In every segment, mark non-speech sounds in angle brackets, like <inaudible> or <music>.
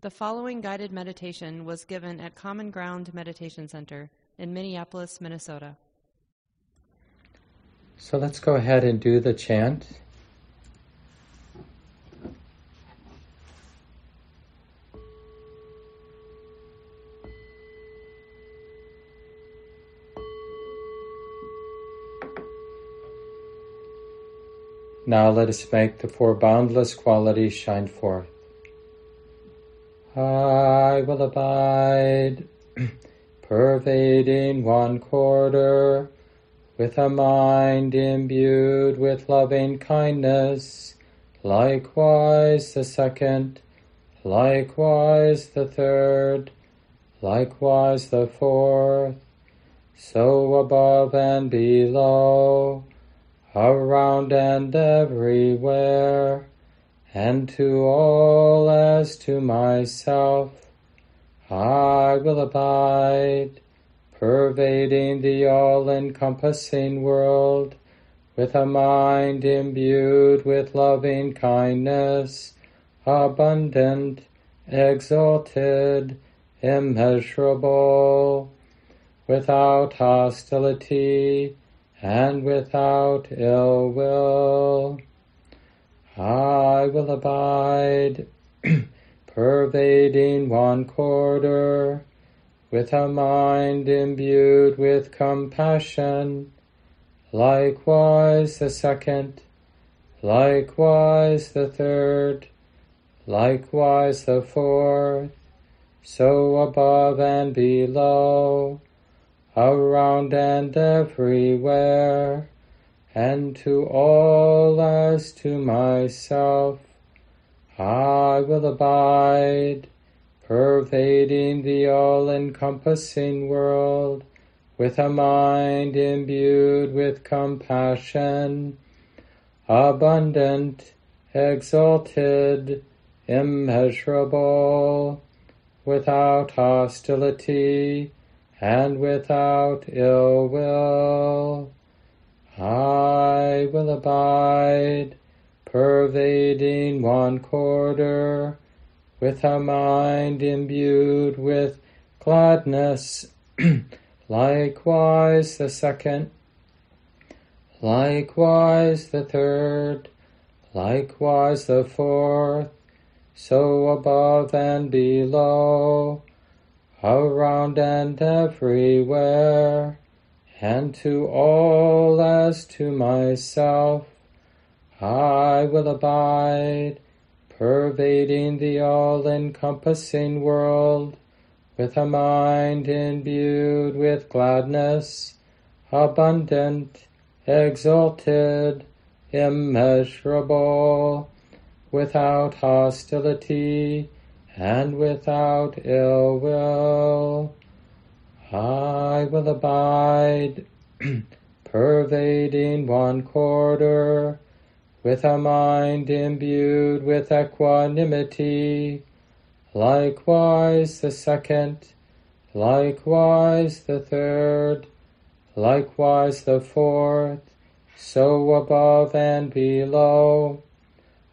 The following guided meditation was given at Common Ground Meditation Center in Minneapolis, Minnesota. So let's go ahead and do the chant. Now let us make the four boundless qualities shine forth. I will abide, <clears throat> pervading one quarter, with a mind imbued with loving kindness, likewise the second, likewise the third, likewise the fourth, so above and below, around and everywhere, and to all as to myself, I will abide, pervading the all encompassing world, with a mind imbued with loving kindness, abundant, exalted, immeasurable, without hostility, and without ill will. I will abide, <clears throat> pervading one quarter, with a mind imbued with compassion, likewise the second, likewise the third, likewise the fourth, so above and below, around and everywhere, and to all as to myself, I will abide, pervading the all encompassing world, with a mind imbued with compassion, abundant, exalted, immeasurable, without hostility, and without ill will. I will abide, pervading one quarter, with a mind imbued with gladness, <clears throat> likewise the second, likewise the third, likewise the fourth, so above and below, around and everywhere, and to all as to myself, I will abide, pervading the all encompassing world, with a mind imbued with gladness, abundant, exalted, immeasurable, without hostility, and without ill will. I will abide, <clears throat> pervading one quarter, with a mind imbued with equanimity, likewise the second, likewise the third, likewise the fourth, so above and below,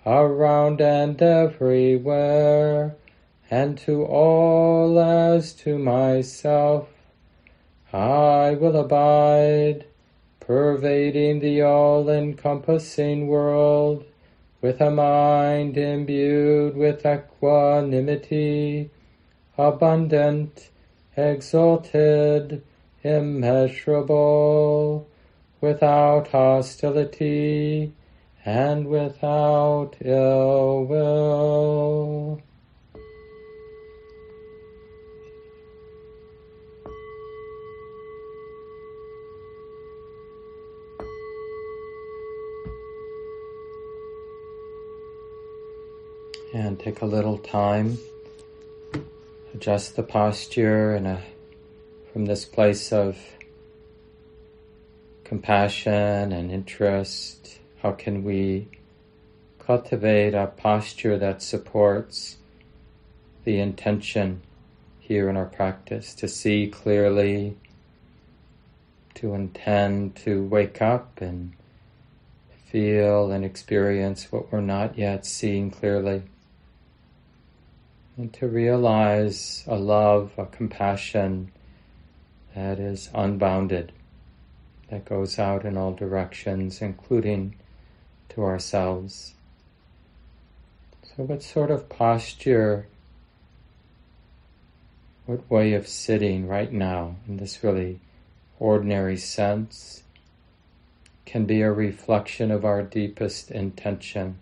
around and everywhere, and to all as to myself, I will abide, pervading the all encompassing world, with a mind imbued with equanimity, abundant, exalted, immeasurable, without hostility, and without ill will. And take a little time. Adjust the posture and from this place of compassion and interest. How can we cultivate a posture that supports the intention here in our practice to see clearly, to intend to wake up and feel and experience what we're not yet seeing clearly. And to realize a love, a compassion that is unbounded, that goes out in all directions, including to ourselves. So, what sort of posture, what way of sitting right now in this really ordinary sense can be a reflection of our deepest intention,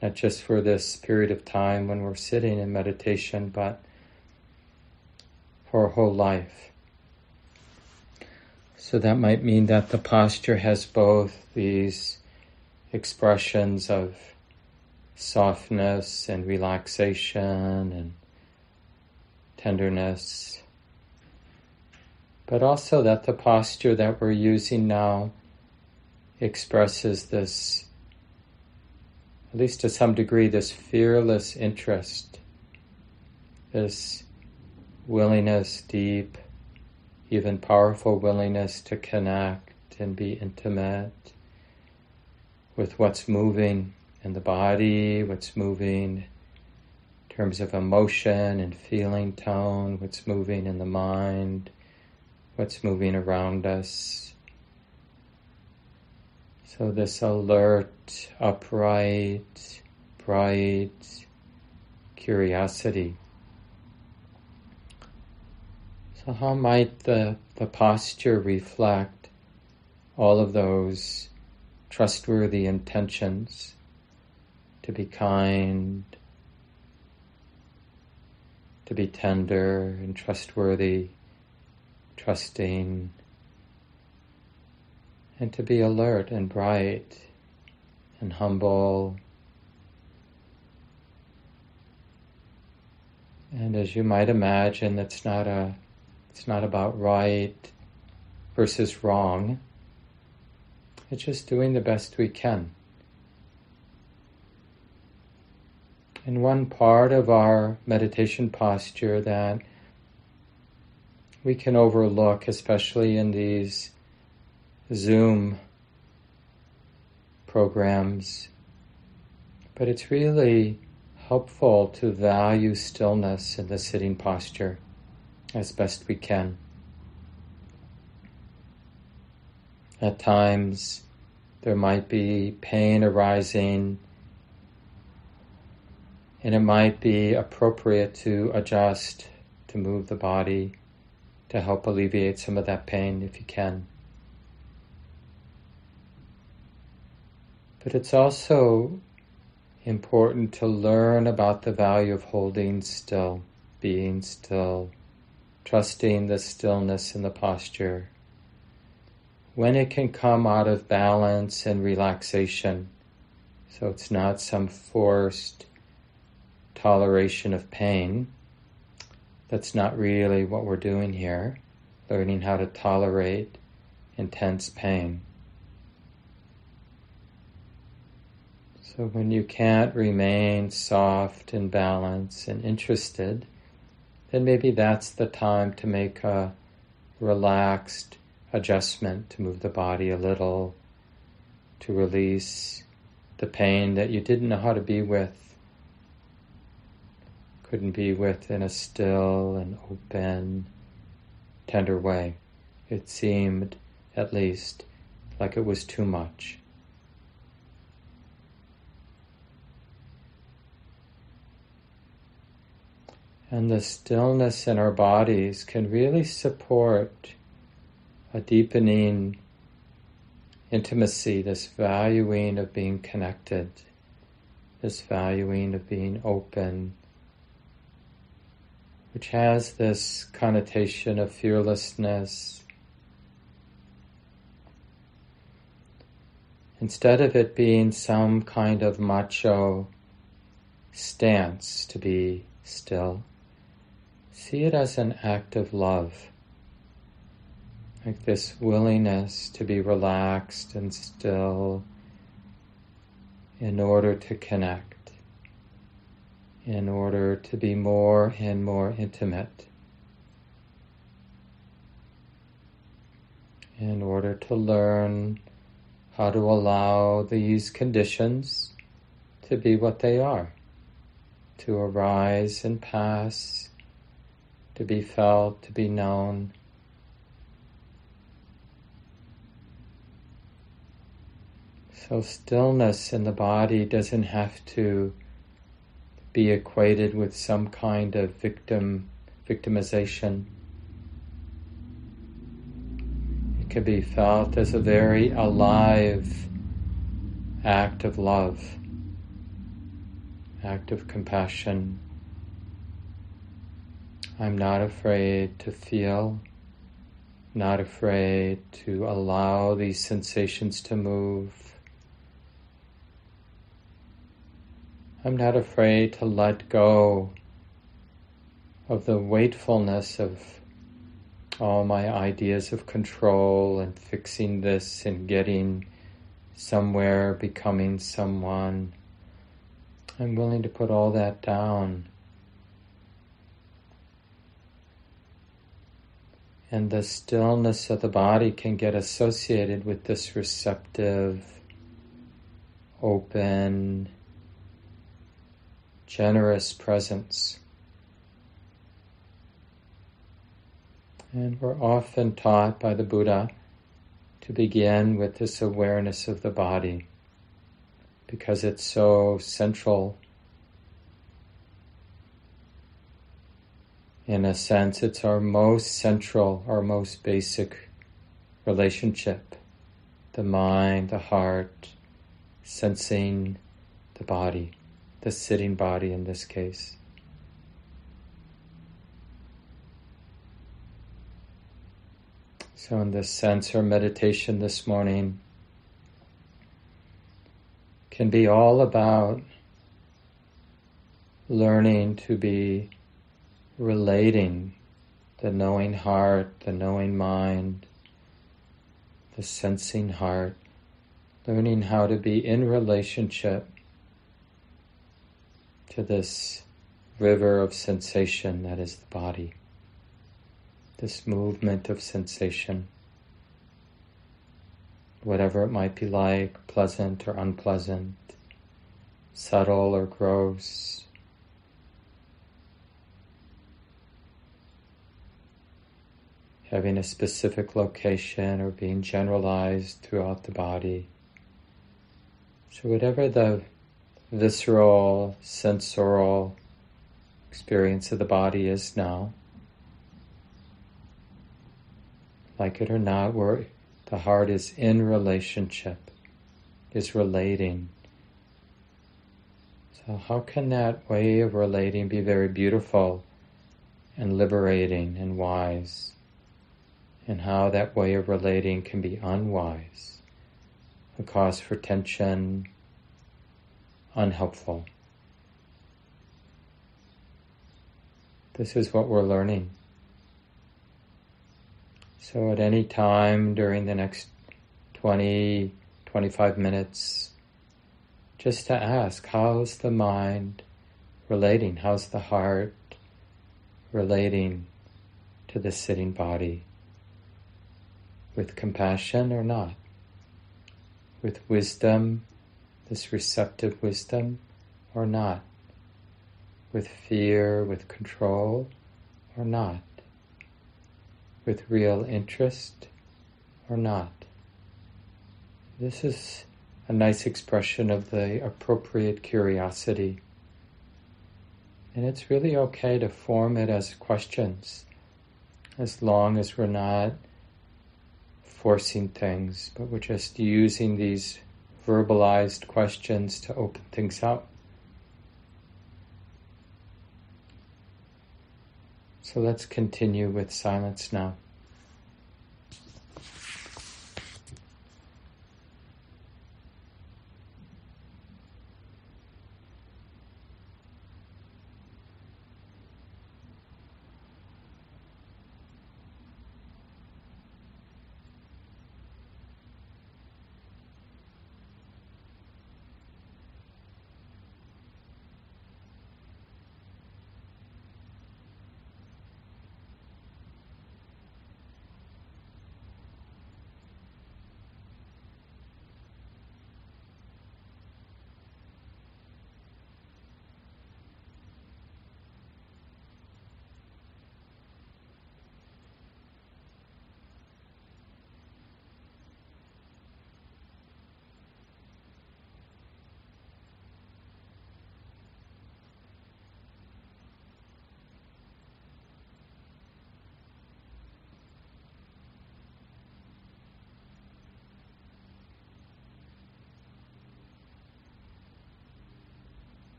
not just for this period of time when we're sitting in meditation, but for a whole life. So that might mean that the posture has both these expressions of softness and relaxation and tenderness, but also that the posture that we're using now expresses this, at least to some degree, this fearless interest, this willingness, deep, even powerful willingness to connect and be intimate with what's moving in the body, what's moving in terms of emotion and feeling tone, what's moving in the mind, what's moving around us. So this alert, upright, bright curiosity. So how might the, the posture reflect all of those trustworthy intentions to be kind, to be tender and trustworthy, trusting, and to be alert and bright and humble. And as you might imagine, it's not a it's not about right versus wrong. It's just doing the best we can. And one part of our meditation posture that we can overlook, especially in these Zoom programs, but it's really helpful to value stillness in the sitting posture as best we can. At times, there might be pain arising, and it might be appropriate to adjust, to move the body, to help alleviate some of that pain if you can. But it's also important to learn about the value of holding still, being still, trusting the stillness in the posture. When it can come out of balance and relaxation, so it's not some forced toleration of pain. That's not really what we're doing here, learning how to tolerate intense pain. So when you can't remain soft and balanced and interested, then maybe that's the time to make a relaxed adjustment to move the body a little, to release the pain that you didn't know how to be with, couldn't be with in a still and open, tender way. It seemed, at least, like it was too much. And the stillness in our bodies can really support a deepening intimacy, this valuing of being connected, this valuing of being open, which has this connotation of fearlessness. Instead of it being some kind of macho stance to be still, See it as an act of love, like this willingness to be relaxed and still in order to connect, in order to be more and more intimate, in order to learn how to allow these conditions to be what they are to arise and pass, to be felt, to be known. So, stillness in the body doesn't have to be equated with some kind of victim victimization. It can be felt as a very alive act of love, act of compassion. I'm not afraid to feel, not afraid to allow these sensations to move. I'm not afraid to let go of the weightfulness of all my ideas of control and fixing this and getting somewhere, becoming someone. I'm willing to put all that down. And the stillness of the body can get associated with this receptive, open, generous presence. And we're often taught by the Buddha to begin with this awareness of the body because it's so central. In a sense, it's our most central, our most basic relationship the mind, the heart, sensing the body, the sitting body in this case. So, in this sense, our meditation this morning can be all about learning to be relating the knowing heart, the knowing mind, the sensing heart, learning how to be in relationship to this river of sensation that is the body this movement of sensation, whatever it might be like, pleasant or unpleasant, subtle or gross. Having a specific location or being generalized throughout the body. So, whatever the visceral, sensorial experience of the body is now, like it or not, where the heart is in relationship, is relating. So, how can that way of relating be very beautiful and liberating and wise? And how that way of relating can be unwise, a cause for tension, unhelpful. This is what we're learning. So at any time during the next 20, 25 minutes, just to ask, how's the mind relating? How's the heart relating to the sitting body? With compassion or not? With wisdom, this receptive wisdom, or not? With fear, with control, or not? with real interest or not. This is a nice expression of the appropriate curiosity. And it's really okay to form it as questions, as long as we're not forcing things, but we're just using these verbalized questions to open things up. So let's continue with silence now.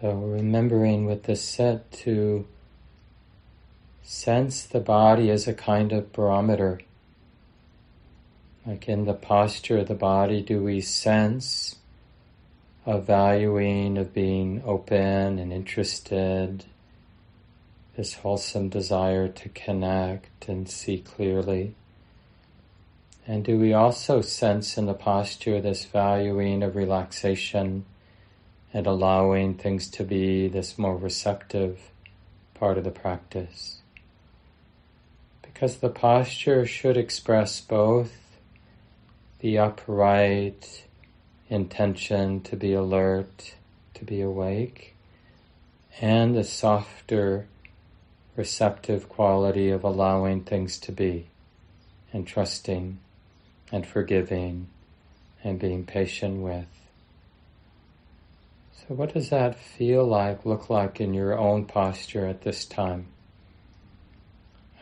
So remembering with the set to sense the body as a kind of barometer. Like in the posture of the body, do we sense a valuing of being open and interested, this wholesome desire to connect and see clearly? And do we also sense in the posture this valuing of relaxation and allowing things to be this more receptive part of the practice? Because the posture should express both the upright intention to be alert, to be awake, and the softer receptive quality of allowing things to be and trusting and forgiving and being patient with. So, what does that feel like, look like in your own posture at this time?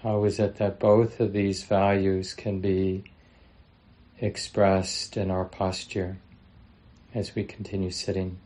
How is it that both of these values can be expressed in our posture as we continue sitting?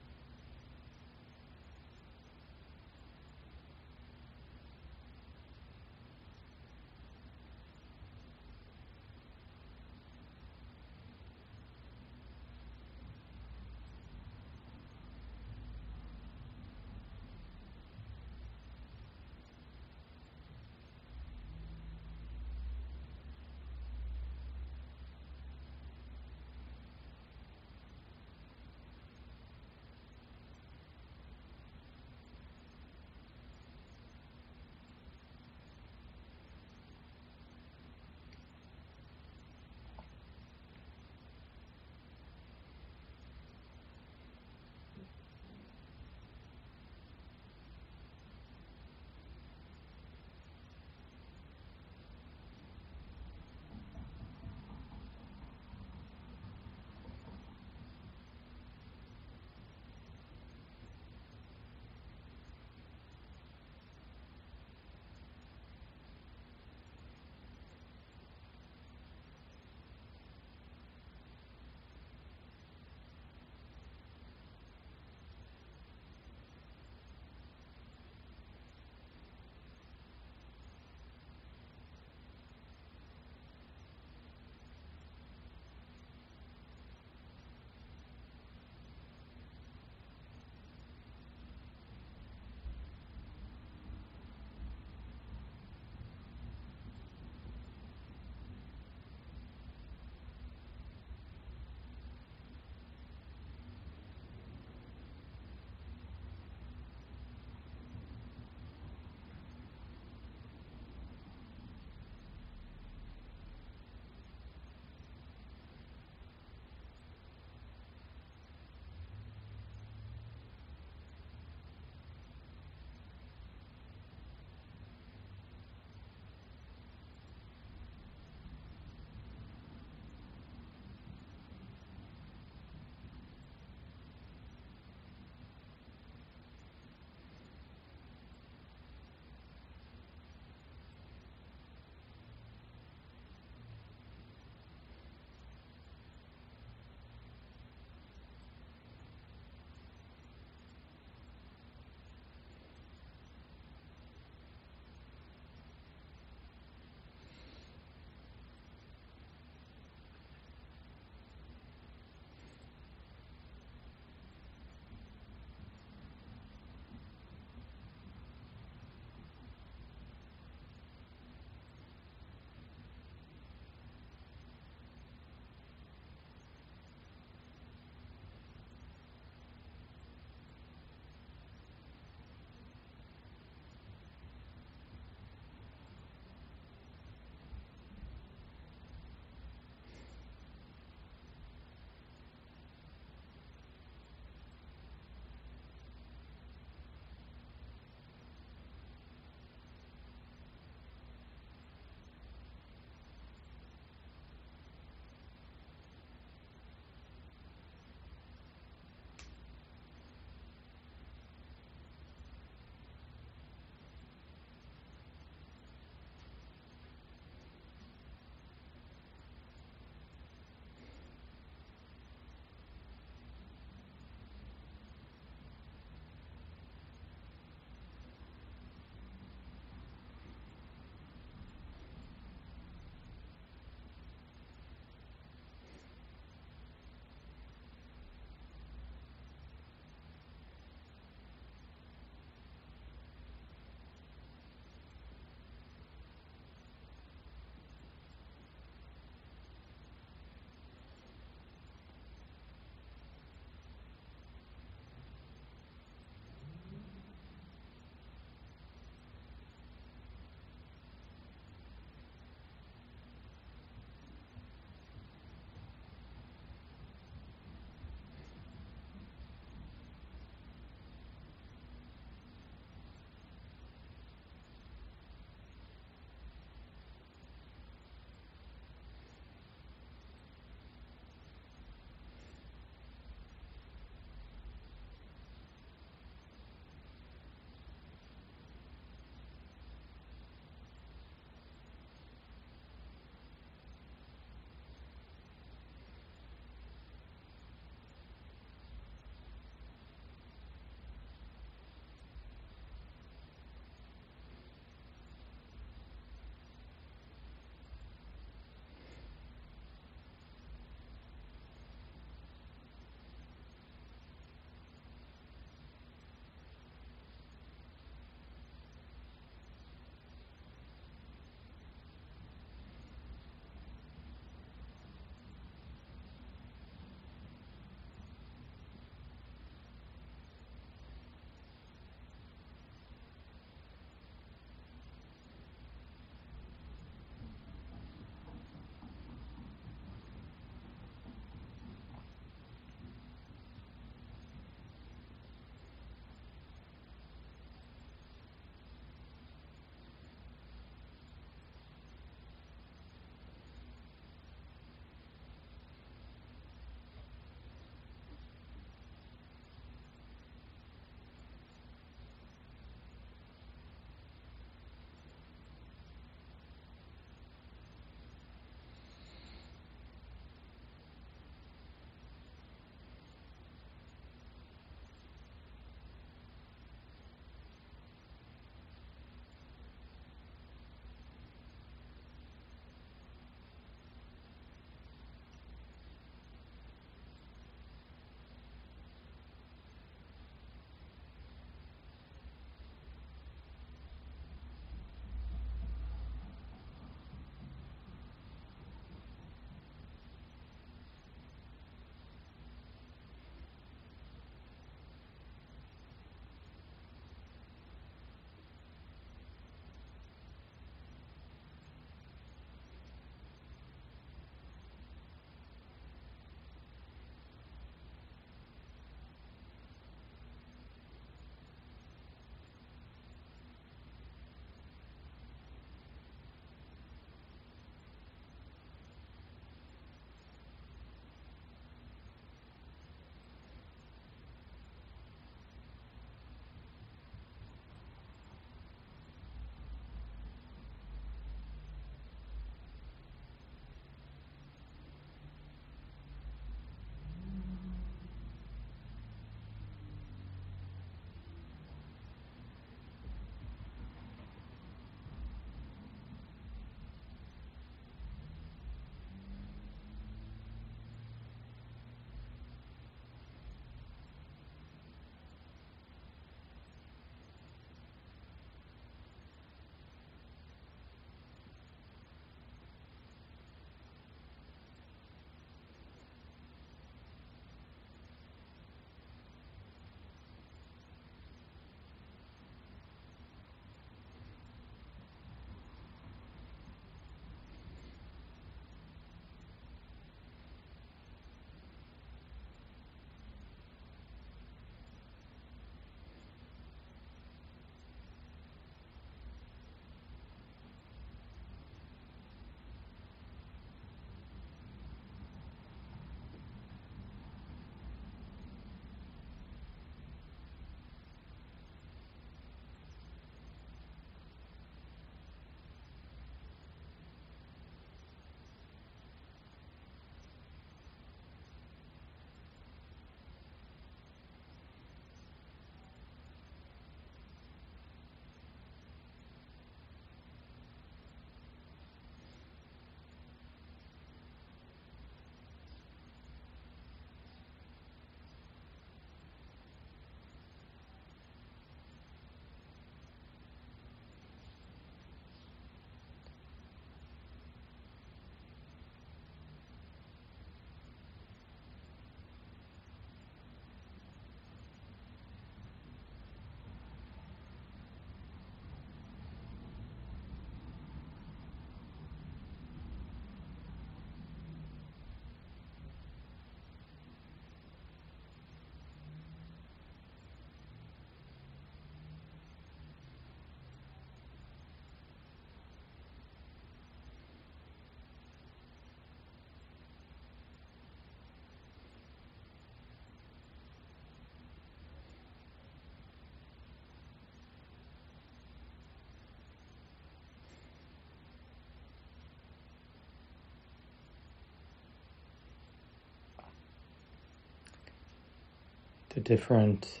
The different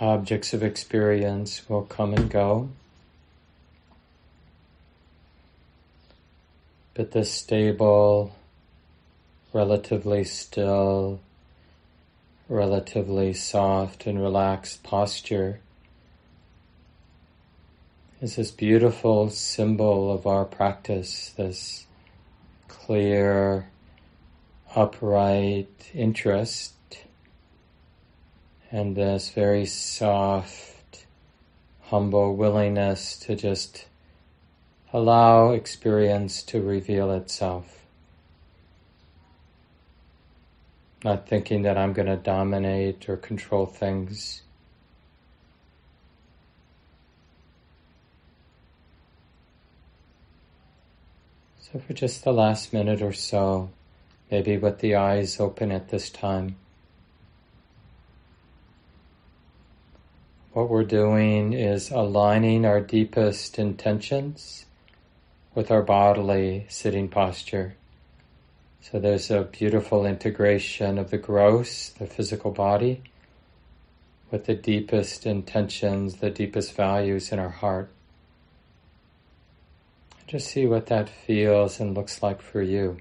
objects of experience will come and go. But the stable, relatively still, relatively soft and relaxed posture is this beautiful symbol of our practice, this clear, upright interest, and this very soft, humble willingness to just allow experience to reveal itself. Not thinking that I'm going to dominate or control things. So for just the last minute or so, maybe with the eyes open at this time, what we're doing is aligning our deepest intentions with our bodily sitting posture. So there's a beautiful integration of the gross, the physical body, with the deepest intentions, the deepest values in our heart. Just see what that feels and looks like for you.